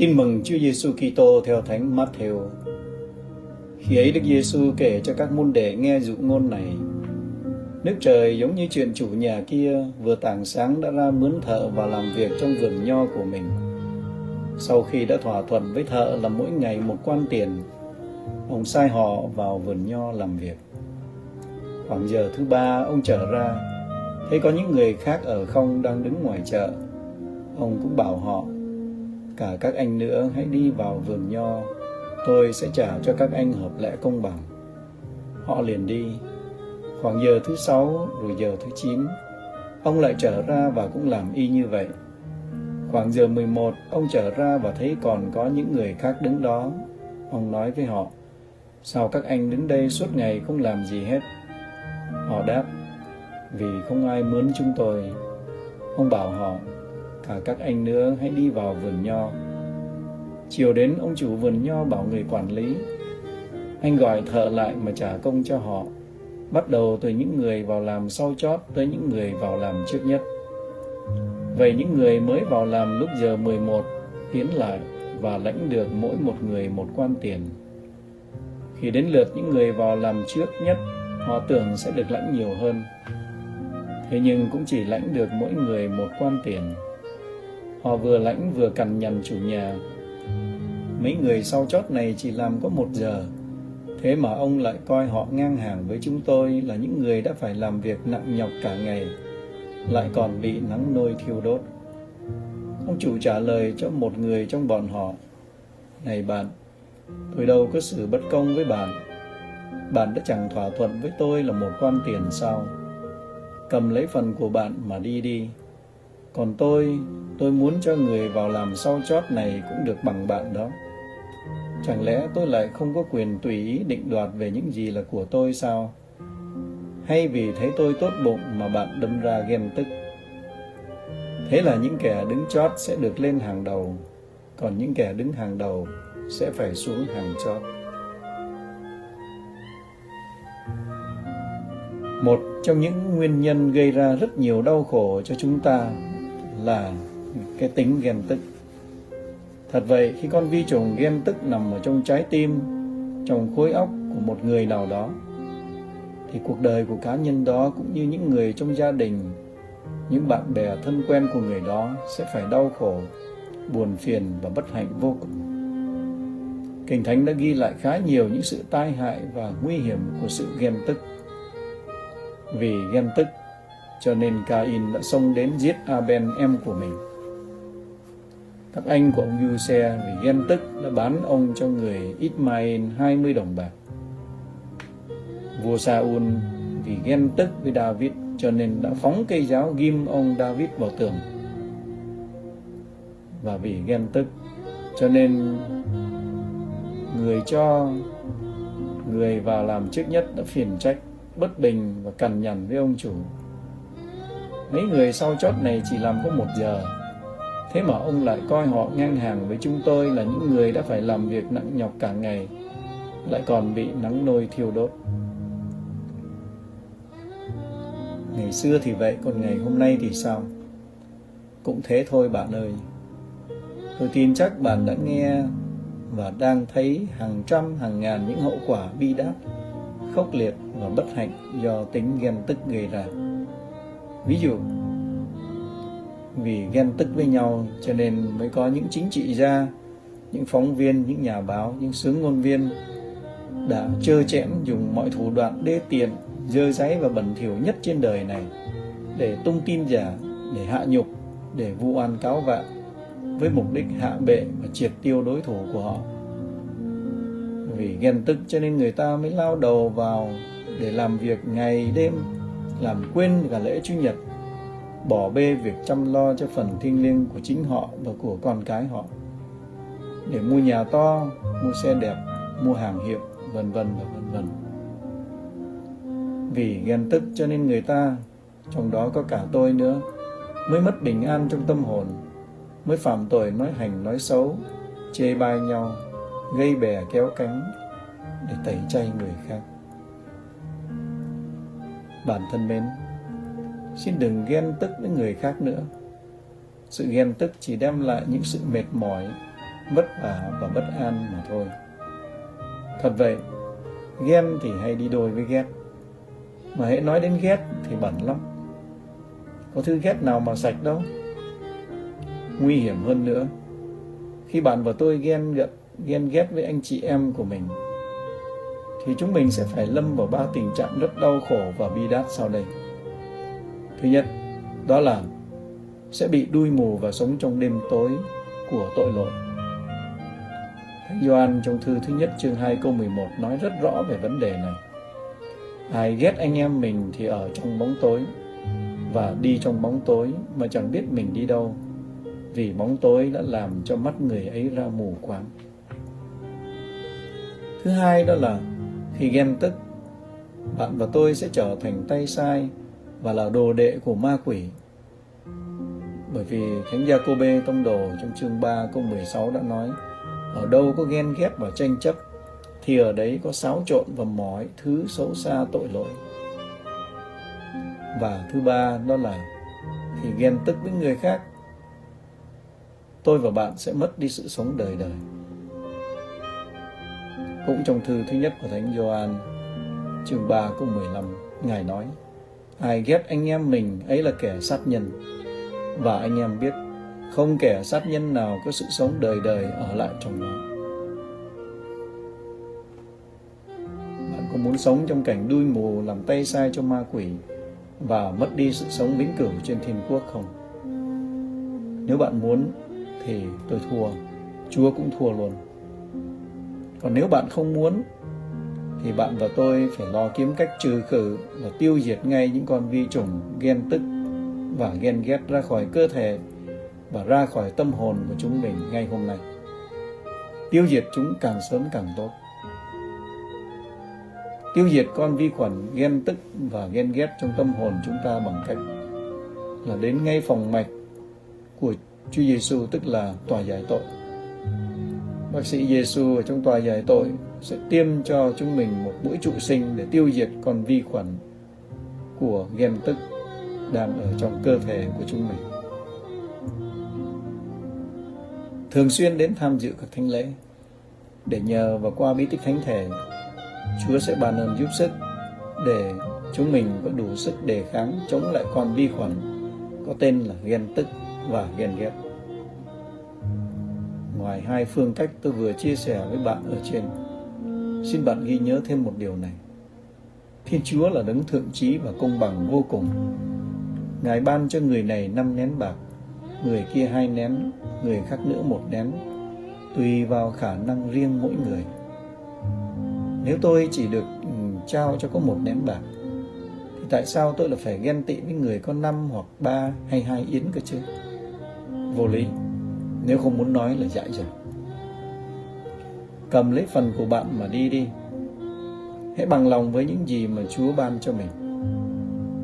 Tin mừng Chúa Giêsu Kitô theo Thánh Matthew. Khi ấy Đức Giêsu kể cho các môn đệ nghe dụ ngôn này. Nước trời giống như chuyện chủ nhà kia vừa tảng sáng đã ra mướn thợ và làm việc trong vườn nho của mình. Sau khi đã thỏa thuận với thợ là mỗi ngày một quan tiền, ông sai họ vào vườn nho làm việc. Khoảng giờ thứ ba ông trở ra, thấy có những người khác ở không đang đứng ngoài chợ. Ông cũng bảo họ cả các anh nữa, hãy đi vào vườn nho. Tôi sẽ trả cho các anh hợp lẽ công bằng. Họ liền đi. Khoảng giờ thứ sáu, rồi giờ thứ chín, ông lại trở ra và cũng làm y như vậy. Khoảng giờ 11 ông trở ra và thấy còn có những người khác đứng đó. Ông nói với họ, sao các anh đứng đây suốt ngày không làm gì hết? Họ đáp, vì không ai mướn chúng tôi. Ông bảo họ và các anh nữa hãy đi vào vườn nho. Chiều đến ông chủ vườn nho bảo người quản lý, anh gọi thợ lại mà trả công cho họ, bắt đầu từ những người vào làm sau chót tới những người vào làm trước nhất. Vậy những người mới vào làm lúc giờ 11 tiến lại và lãnh được mỗi một người một quan tiền. Khi đến lượt những người vào làm trước nhất, họ tưởng sẽ được lãnh nhiều hơn. Thế nhưng cũng chỉ lãnh được mỗi người một quan tiền. Họ vừa lãnh vừa cằn nhằn chủ nhà. Mấy người sau chót này chỉ làm có một giờ. Thế mà ông lại coi họ ngang hàng với chúng tôi là những người đã phải làm việc nặng nhọc cả ngày, lại còn bị nắng nôi thiêu đốt. Ông chủ trả lời cho một người trong bọn họ, Này bạn, tôi đâu có xử bất công với bạn. Bạn đã chẳng thỏa thuận với tôi là một quan tiền sao? Cầm lấy phần của bạn mà đi đi. Còn tôi, tôi muốn cho người vào làm sau chót này cũng được bằng bạn đó. Chẳng lẽ tôi lại không có quyền tùy ý định đoạt về những gì là của tôi sao? Hay vì thấy tôi tốt bụng mà bạn đâm ra ghen tức? Thế là những kẻ đứng chót sẽ được lên hàng đầu, còn những kẻ đứng hàng đầu sẽ phải xuống hàng chót. Một trong những nguyên nhân gây ra rất nhiều đau khổ cho chúng ta là cái tính ghen tức thật vậy, khi con vi trùng ghen tức nằm ở trong trái tim, trong khối óc của một người nào đó, thì cuộc đời của cá nhân đó cũng như những người trong gia đình, những bạn bè thân quen của người đó sẽ phải đau khổ, buồn phiền và bất hạnh vô cùng. Kinh thánh đã ghi lại khá nhiều những sự tai hại và nguy hiểm của sự ghen tức vì ghen tức cho nên Cain đã xông đến giết Abel, em của mình. Các anh của ông Giuse vì ghen tức đã bán ông cho người Ismail 20 đồng bạc. Vua Saul vì ghen tức với David cho nên đã phóng cây giáo ghim ông David vào tường. Và vì ghen tức cho nên người cho người vào làm trước nhất đã phiền trách, bất bình và cằn nhằn với ông chủ Mấy người sau chót này chỉ làm có một giờ Thế mà ông lại coi họ ngang hàng với chúng tôi là những người đã phải làm việc nặng nhọc cả ngày Lại còn bị nắng nôi thiêu đốt Ngày xưa thì vậy, còn ngày hôm nay thì sao? Cũng thế thôi bạn ơi Tôi tin chắc bạn đã nghe và đang thấy hàng trăm hàng ngàn những hậu quả bi đát, khốc liệt và bất hạnh do tính ghen tức gây ra. Ví dụ, vì ghen tức với nhau cho nên mới có những chính trị gia, những phóng viên, những nhà báo, những sướng ngôn viên đã trơ chẽn dùng mọi thủ đoạn đê tiện, dơ giấy và bẩn thỉu nhất trên đời này để tung tin giả, để hạ nhục, để vu oan cáo vạ với mục đích hạ bệ và triệt tiêu đối thủ của họ. Vì ghen tức cho nên người ta mới lao đầu vào để làm việc ngày đêm làm quên cả lễ Chủ nhật, bỏ bê việc chăm lo cho phần thiêng liêng của chính họ và của con cái họ. Để mua nhà to, mua xe đẹp, mua hàng hiệu, vân vân và vân vân. Vì ghen tức cho nên người ta, trong đó có cả tôi nữa, mới mất bình an trong tâm hồn, mới phạm tội nói hành nói xấu, chê bai nhau, gây bè kéo cánh để tẩy chay người khác. bản thân mến, xin đừng ghen tức với người khác nữa. Sự ghen tức chỉ đem lại những sự mệt mỏi, vất vả và bất an mà thôi. Thật vậy, ghen thì hay đi đôi với ghét. Mà hãy nói đến ghét thì bẩn lắm. Có thứ ghét nào mà sạch đâu. Nguy hiểm hơn nữa, khi bạn và tôi ghen gận, ghen ghét với anh chị em của mình, thì chúng mình sẽ phải lâm vào ba tình trạng rất đau khổ và bi đát sau đây. Thứ nhất, đó là sẽ bị đuôi mù và sống trong đêm tối của tội lỗi. Thánh Gioan trong thư thứ nhất chương 2 câu 11 nói rất rõ về vấn đề này. Ai ghét anh em mình thì ở trong bóng tối và đi trong bóng tối mà chẳng biết mình đi đâu vì bóng tối đã làm cho mắt người ấy ra mù quáng. Thứ hai đó là khi ghen tức, bạn và tôi sẽ trở thành tay sai và là đồ đệ của ma quỷ. Bởi vì Thánh Gia-cô-bê tông đồ trong chương 3 câu 16 đã nói ở đâu có ghen ghét và tranh chấp thì ở đấy có xáo trộn và mọi thứ xấu xa tội lỗi. Và thứ ba đó là thì ghen tức với người khác tôi và bạn sẽ mất đi sự sống đời đời. Cũng trong thư thứ nhất của Thánh Gioan, chương 3 câu 15, Ngài nói, Ai ghét anh em mình ấy là kẻ sát nhân. Và anh em biết, không kẻ sát nhân nào có sự sống đời đời ở lại trong nó. Bạn có muốn sống trong cảnh đuôi mù làm tay sai cho ma quỷ và mất đi sự sống vĩnh cửu trên thiên quốc không? Nếu bạn muốn thì tôi thua, Chúa cũng thua luôn. Còn nếu bạn không muốn thì bạn và tôi phải lo kiếm cách trừ khử và tiêu diệt ngay những con vi trùng ghen tức và ghen ghét ra khỏi cơ thể và ra khỏi tâm hồn của chúng mình ngay hôm nay. Tiêu diệt chúng càng sớm càng tốt. Tiêu diệt con vi khuẩn ghen tức và ghen ghét trong tâm hồn chúng ta bằng cách là đến ngay phòng mạch của Chúa Giêsu tức là tòa giải tội. Bác sĩ Giêsu ở trong tòa giải tội sẽ tiêm cho chúng mình một mũi trụ sinh để tiêu diệt con vi khuẩn của ghen tức đang ở trong cơ thể của chúng mình. Thường xuyên đến tham dự các thánh lễ để nhờ và qua bí tích thánh thể, Chúa sẽ ban ơn giúp sức để chúng mình có đủ sức đề kháng chống lại con vi khuẩn có tên là ghen tức và ghen ghét. Ngoài hai phương cách tôi vừa chia sẻ với bạn ở trên, xin bạn ghi nhớ thêm một điều này. Thiên Chúa là đấng thượng trí và công bằng vô cùng. Ngài ban cho người này năm nén bạc, người kia hai nén, người khác nữa một nén, tùy vào khả năng riêng mỗi người. Nếu tôi chỉ được ừ, trao cho có một nén bạc, thì tại sao tôi lại phải ghen tị với người có năm hoặc ba hay hai yến cơ chứ? Vô lý, nếu không muốn nói là dại dột. Cầm lấy phần của bạn mà đi đi. Hãy bằng lòng với những gì mà Chúa ban cho mình.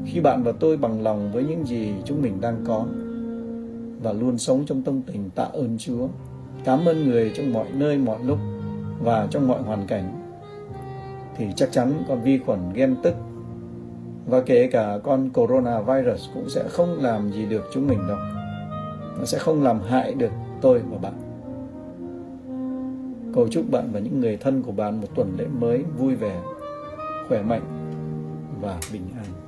Khi bạn và tôi bằng lòng với những gì chúng mình đang có và luôn sống trong tâm tình tạ ơn Chúa, cảm ơn người trong mọi nơi mọi lúc và trong mọi hoàn cảnh thì chắc chắn con vi khuẩn ghen tức và kể cả con coronavirus cũng sẽ không làm gì được chúng mình đâu. Nó sẽ không làm hại được tôi và bạn. Cầu chúc bạn và những người thân của bạn một tuần lễ mới vui vẻ, khỏe mạnh và bình an.